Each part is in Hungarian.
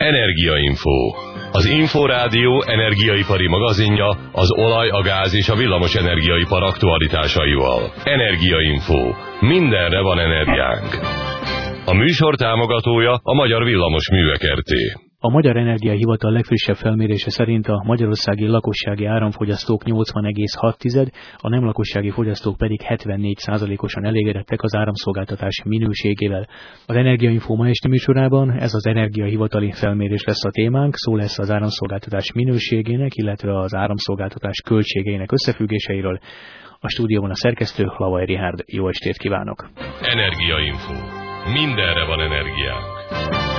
Energiainfo. Az Inforádió energiaipari magazinja az olaj, a gáz és a villamos energiaipar aktualitásaival. Energiainfo. Mindenre van energiánk. A műsor támogatója a Magyar Villamos Művek. A Magyar Energiahivatal legfrissebb felmérése szerint a magyarországi lakossági áramfogyasztók 80,6, a nem lakossági fogyasztók pedig 74%-osan elégedettek az áramszolgáltatás minőségével. Az Energiainfo ma esti műsorában ez az Energiahivatali felmérés lesz a témánk, szó lesz az áramszolgáltatás minőségének, illetve az áramszolgáltatás költségeinek összefüggéseiről. A stúdióban a szerkesztő Lavai Rihárd. Jó estét kívánok! Energiainfo. Mindenre van energiánk.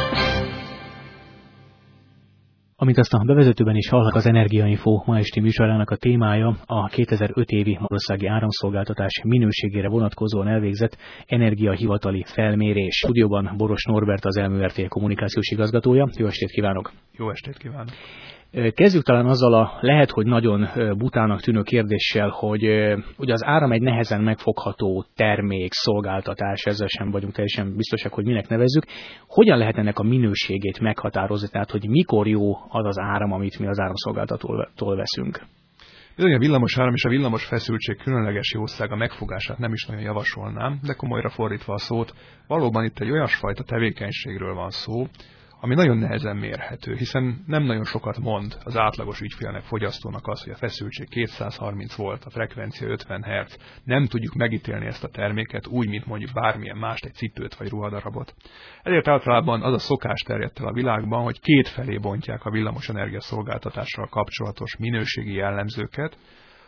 Amit azt a bevezetőben is hallak, az Energiainfo ma esti műsorának a témája a 2005 évi Magyarországi áramszolgáltatás minőségére vonatkozóan elvégzett energiahivatali felmérés. Stúdióban Boros Norbert az elműverté kommunikációs igazgatója. Jó estét kívánok! Jó estét kívánok! Kezdjük talán azzal a lehet, hogy nagyon butának tűnő kérdéssel, hogy ugye az áram egy nehezen megfogható termék, szolgáltatás, ezzel sem vagyunk teljesen biztosak, hogy minek nevezzük. Hogyan lehet ennek a minőségét meghatározni, tehát hogy mikor jó az az áram, amit mi az áramszolgáltatótól veszünk? Bizony a villamos áram és a villamos feszültség különleges jószága megfogását nem is nagyon javasolnám, de komolyra fordítva a szót, valóban itt egy olyasfajta tevékenységről van szó, ami nagyon nehezen mérhető, hiszen nem nagyon sokat mond az átlagos ügyfélnek, fogyasztónak az, hogy a feszültség 230 volt, a frekvencia 50 Hz. Nem tudjuk megítélni ezt a terméket úgy, mint mondjuk bármilyen mást, egy cipőt vagy ruhadarabot. Ezért általában az a szokás terjedt el a világban, hogy két felé bontják a villamosenergia szolgáltatással kapcsolatos minőségi jellemzőket,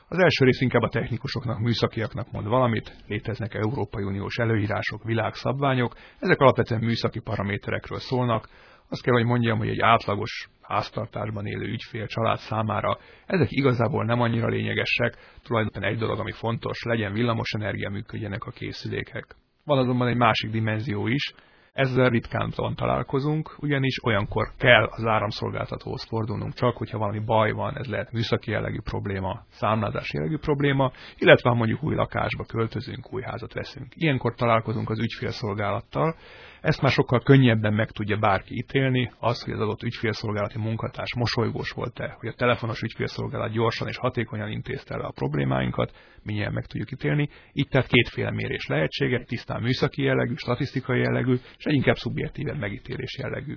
az első rész inkább a technikusoknak, műszakiaknak mond valamit, léteznek Európai Uniós előírások, világszabványok, ezek alapvetően műszaki paraméterekről szólnak, azt kell, hogy mondjam, hogy egy átlagos háztartásban élő ügyfél család számára ezek igazából nem annyira lényegesek, tulajdonképpen egy dolog, ami fontos, legyen villamosenergia, működjenek a készülékek. Van azonban egy másik dimenzió is, ezzel ritkán találkozunk, ugyanis olyankor kell az áramszolgáltatóhoz fordulnunk csak, hogyha valami baj van, ez lehet műszaki jellegű probléma, számlázás jellegű probléma, illetve ha mondjuk új lakásba költözünk, új házat veszünk. Ilyenkor találkozunk az ügyfélszolgálattal, ezt már sokkal könnyebben meg tudja bárki ítélni, az, hogy az adott ügyfélszolgálati munkatárs mosolygós volt-e, hogy a telefonos ügyfélszolgálat gyorsan és hatékonyan intézte el a problémáinkat, mindjárt meg tudjuk ítélni. Itt tehát kétféle mérés lehetséges, tisztán műszaki jellegű, statisztikai jellegű, és egy inkább szubjektíven megítélés jellegű.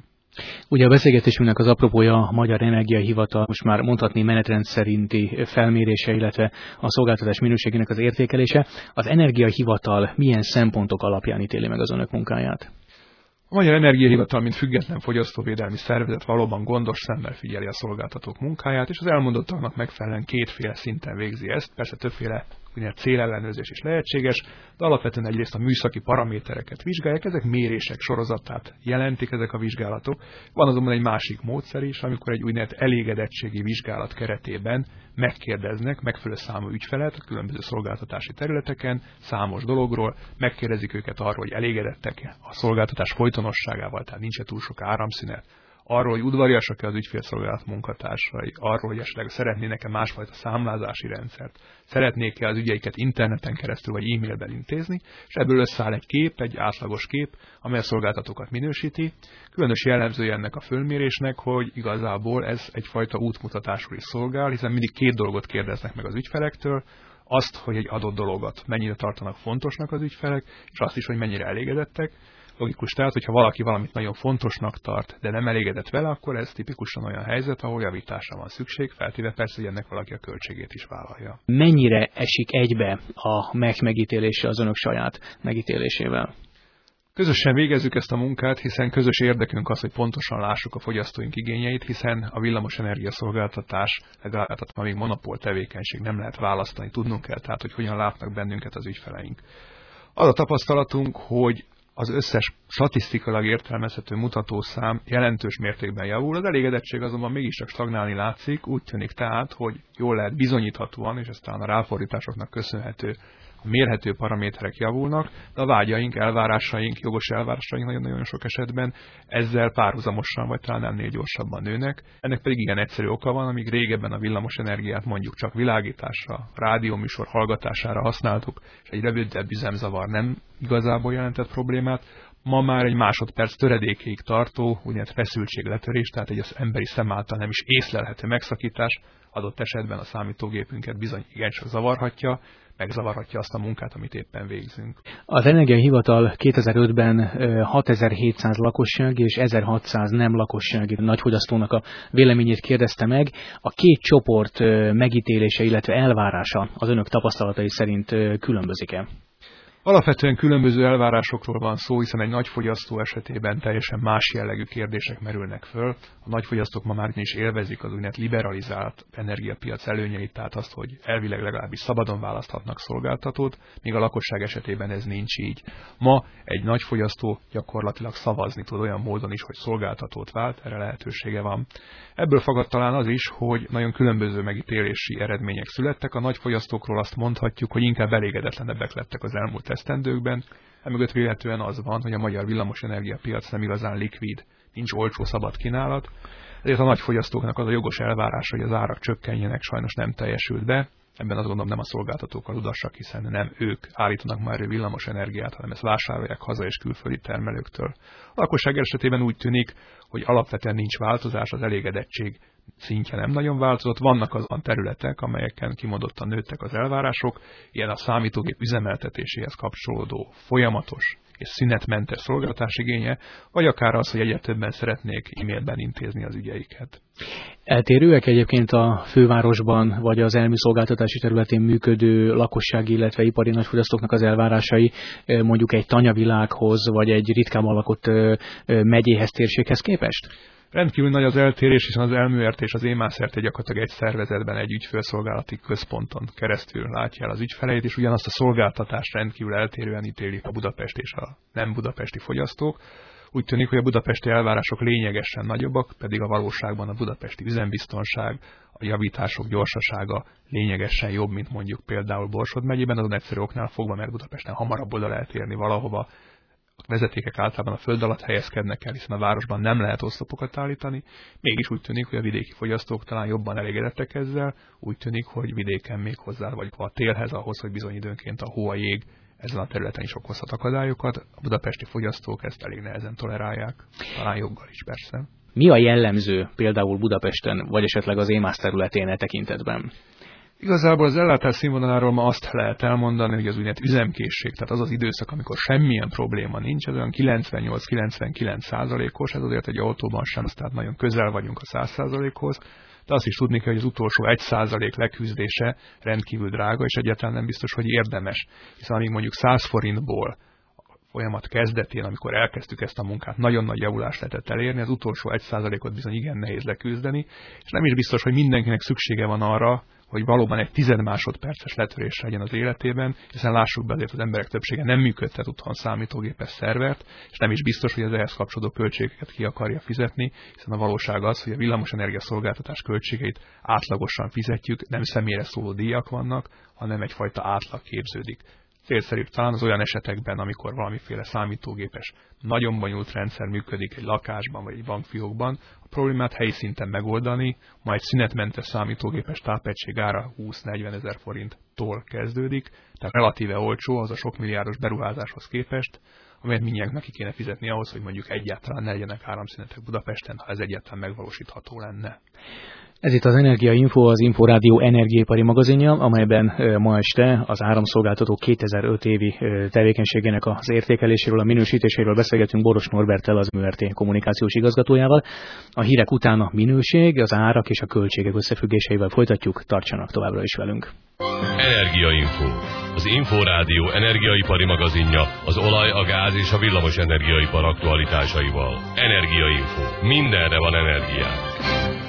Ugye a beszélgetésünknek az apropója a Magyar Energiahivatal most már mondhatni menetrend szerinti felmérése, illetve a szolgáltatás minőségének az értékelése. Az Energiahivatal milyen szempontok alapján ítéli meg az önök munkáját? A Magyar Energiahivatal, mint független fogyasztóvédelmi szervezet valóban gondos szemmel figyeli a szolgáltatók munkáját, és az elmondottaknak megfelelően kétféle szinten végzi ezt, persze többféle úgynevezett célellenőrzés is lehetséges, de alapvetően egyrészt a műszaki paramétereket vizsgálják, ezek mérések sorozatát jelentik ezek a vizsgálatok. Van azonban egy másik módszer is, amikor egy úgynevezett elégedettségi vizsgálat keretében megkérdeznek megfelelő számú ügyfelet a különböző szolgáltatási területeken, számos dologról, megkérdezik őket arról, hogy elégedettek a szolgáltatás folytonosságával, tehát nincs -e túl sok áramszünet, arról, hogy udvariasak-e az ügyfélszolgálat munkatársai, arról, hogy esetleg szeretnének-e másfajta számlázási rendszert, szeretnék-e az ügyeiket interneten keresztül vagy e-mailben intézni, és ebből összeáll egy kép, egy átlagos kép, amely a szolgáltatókat minősíti. Különös jellemzője ennek a fölmérésnek, hogy igazából ez egyfajta útmutatásról is szolgál, hiszen mindig két dolgot kérdeznek meg az ügyfelektől, azt, hogy egy adott dologot mennyire tartanak fontosnak az ügyfelek, és azt is, hogy mennyire elégedettek, logikus tehát, hogyha valaki valamit nagyon fontosnak tart, de nem elégedett vele, akkor ez tipikusan olyan helyzet, ahol javításra van szükség, feltéve persze, hogy ennek valaki a költségét is vállalja. Mennyire esik egybe a megmegítélése az önök saját megítélésével? Közösen végezzük ezt a munkát, hiszen közös érdekünk az, hogy pontosan lássuk a fogyasztóink igényeit, hiszen a villamos energiaszolgáltatás legalább ma még monopól tevékenység nem lehet választani, tudnunk kell tehát, hogy hogyan látnak bennünket az ügyfeleink. Az a tapasztalatunk, hogy az összes statisztikailag értelmezhető mutatószám jelentős mértékben javul, az elégedettség azonban mégiscsak stagnálni látszik, úgy tűnik tehát, hogy jól lehet bizonyíthatóan, és ez talán a ráfordításoknak köszönhető, mérhető paraméterek javulnak, de a vágyaink, elvárásaink, jogos elvárásaink nagyon-nagyon sok esetben ezzel párhuzamosan, vagy talán ennél gyorsabban nőnek. Ennek pedig ilyen egyszerű oka van, amíg régebben a villamos energiát mondjuk csak világításra, rádióműsor hallgatására használtuk, és egy rövidebb üzemzavar nem igazából jelentett problémát, ma már egy másodperc töredékéig tartó úgynevezett feszültségletörés, tehát egy az emberi szem által nem is észlelhető megszakítás adott esetben a számítógépünket bizony igencsak zavarhatja, megzavarhatja azt a munkát, amit éppen végzünk. Az Energiahivatal 2005-ben 6700 lakosság és 1600 nem lakossági nagyfogyasztónak a véleményét kérdezte meg. A két csoport megítélése, illetve elvárása az önök tapasztalatai szerint különbözik-e? Alapvetően különböző elvárásokról van szó, hiszen egy nagyfogyasztó esetében teljesen más jellegű kérdések merülnek föl. A nagyfogyasztók ma már is élvezik az úgynevezett liberalizált energiapiac előnyeit, tehát azt, hogy elvileg legalábbis szabadon választhatnak szolgáltatót, míg a lakosság esetében ez nincs így. Ma egy nagyfogyasztó gyakorlatilag szavazni tud olyan módon is, hogy szolgáltatót vált, erre lehetősége van. Ebből fagad talán az is, hogy nagyon különböző megítélési eredmények születtek. A nagyfogyasztókról azt mondhatjuk, hogy inkább elégedetlenebbek lettek az elmúlt esztendőkben. Emögött véletlenül az van, hogy a magyar villamosenergia piac nem igazán likvid, nincs olcsó szabad kínálat, ezért a nagyfogyasztóknak az a jogos elvárás, hogy az árak csökkenjenek, sajnos nem teljesült be. Ebben azt gondolom nem a szolgáltatók a ludassak, hiszen nem ők állítanak már ő villamos energiát, hanem ezt vásárolják haza és külföldi termelőktől. A lakosság esetében úgy tűnik, hogy alapvetően nincs változás, az elégedettség szintje nem nagyon változott. Vannak azon területek, amelyeken kimondottan nőttek az elvárások, ilyen a számítógép üzemeltetéséhez kapcsolódó folyamatos és szünetmentes szolgáltatás igénye, vagy akár az, hogy egyre többen szeretnék e-mailben intézni az ügyeiket. Eltérőek egyébként a fővárosban vagy az elműszolgáltatási területén működő lakossági, illetve ipari nagyfogyasztóknak az elvárásai mondjuk egy tanyavilághoz, vagy egy ritkán alakott megyéhez, térséghez képest? Rendkívül nagy az eltérés, hiszen az elműért és az émászert egy gyakorlatilag egy szervezetben, egy ügyfélszolgálati központon keresztül látja el az ügyfeleit, és ugyanazt a szolgáltatást rendkívül eltérően ítélik a Budapest és a nem budapesti fogyasztók. Úgy tűnik, hogy a budapesti elvárások lényegesen nagyobbak, pedig a valóságban a budapesti üzembiztonság, a javítások gyorsasága lényegesen jobb, mint mondjuk például Borsod megyében, azon egyszerű oknál fogva, mert Budapesten hamarabb oda lehet érni valahova, a vezetékek általában a föld alatt helyezkednek el, hiszen a városban nem lehet oszlopokat állítani, mégis úgy tűnik, hogy a vidéki fogyasztók talán jobban elégedettek ezzel, úgy tűnik, hogy vidéken még hozzá, vagy a télhez ahhoz, hogy bizony időnként a hó, a jég ezen a területen is okozhat akadályokat. A budapesti fogyasztók ezt elég nehezen tolerálják, talán joggal is persze. Mi a jellemző például Budapesten, vagy esetleg az émász területén e tekintetben? Igazából az ellátás színvonaláról ma azt lehet elmondani, hogy az úgynevezett üzemkészség, tehát az az időszak, amikor semmilyen probléma nincs, ez olyan 98-99 százalékos, ez azért egy autóban sem, tehát nagyon közel vagyunk a 100 százalékhoz, de azt is tudni kell, hogy az utolsó 1 százalék leküzdése rendkívül drága, és egyáltalán nem biztos, hogy érdemes, hiszen amíg mondjuk 100 forintból folyamat kezdetén, amikor elkezdtük ezt a munkát, nagyon nagy javulást lehetett elérni, az utolsó 1%-ot bizony igen nehéz leküzdeni, és nem is biztos, hogy mindenkinek szüksége van arra, hogy valóban egy tized másodperces letörés legyen az életében, hiszen lássuk be azért az emberek többsége nem működtet otthon számítógépes szervert, és nem is biztos, hogy az ehhez kapcsolódó költségeket ki akarja fizetni, hiszen a valóság az, hogy a villamosenergia szolgáltatás költségeit átlagosan fizetjük, nem személyre szóló díjak vannak, hanem egyfajta átlag képződik célszerűbb talán az olyan esetekben, amikor valamiféle számítógépes, nagyon bonyolult rendszer működik egy lakásban vagy egy bankfiókban, a problémát helyi szinten megoldani, majd szünetmentes számítógépes tápegység ára 20-40 ezer forinttól kezdődik, tehát relatíve olcsó az a sok milliárdos beruházáshoz képest, amelyet mindjárt neki kéne fizetni ahhoz, hogy mondjuk egyáltalán ne legyenek áramszünetek Budapesten, ha ez egyáltalán megvalósítható lenne. Ez itt az Energia Info, az Inforádió energiaipari magazinja, amelyben ma este az áramszolgáltató 2005 évi tevékenységének az értékeléséről, a minősítéséről beszélgetünk Boros Norbertel, az MRT kommunikációs igazgatójával. A hírek után a minőség, az árak és a költségek összefüggéseivel folytatjuk, tartsanak továbbra is velünk. Energia Info, az Inforádió energiaipari magazinja az olaj, a gáz és a villamos energiaipar aktualitásaival. Energia Info, mindenre van energiánk.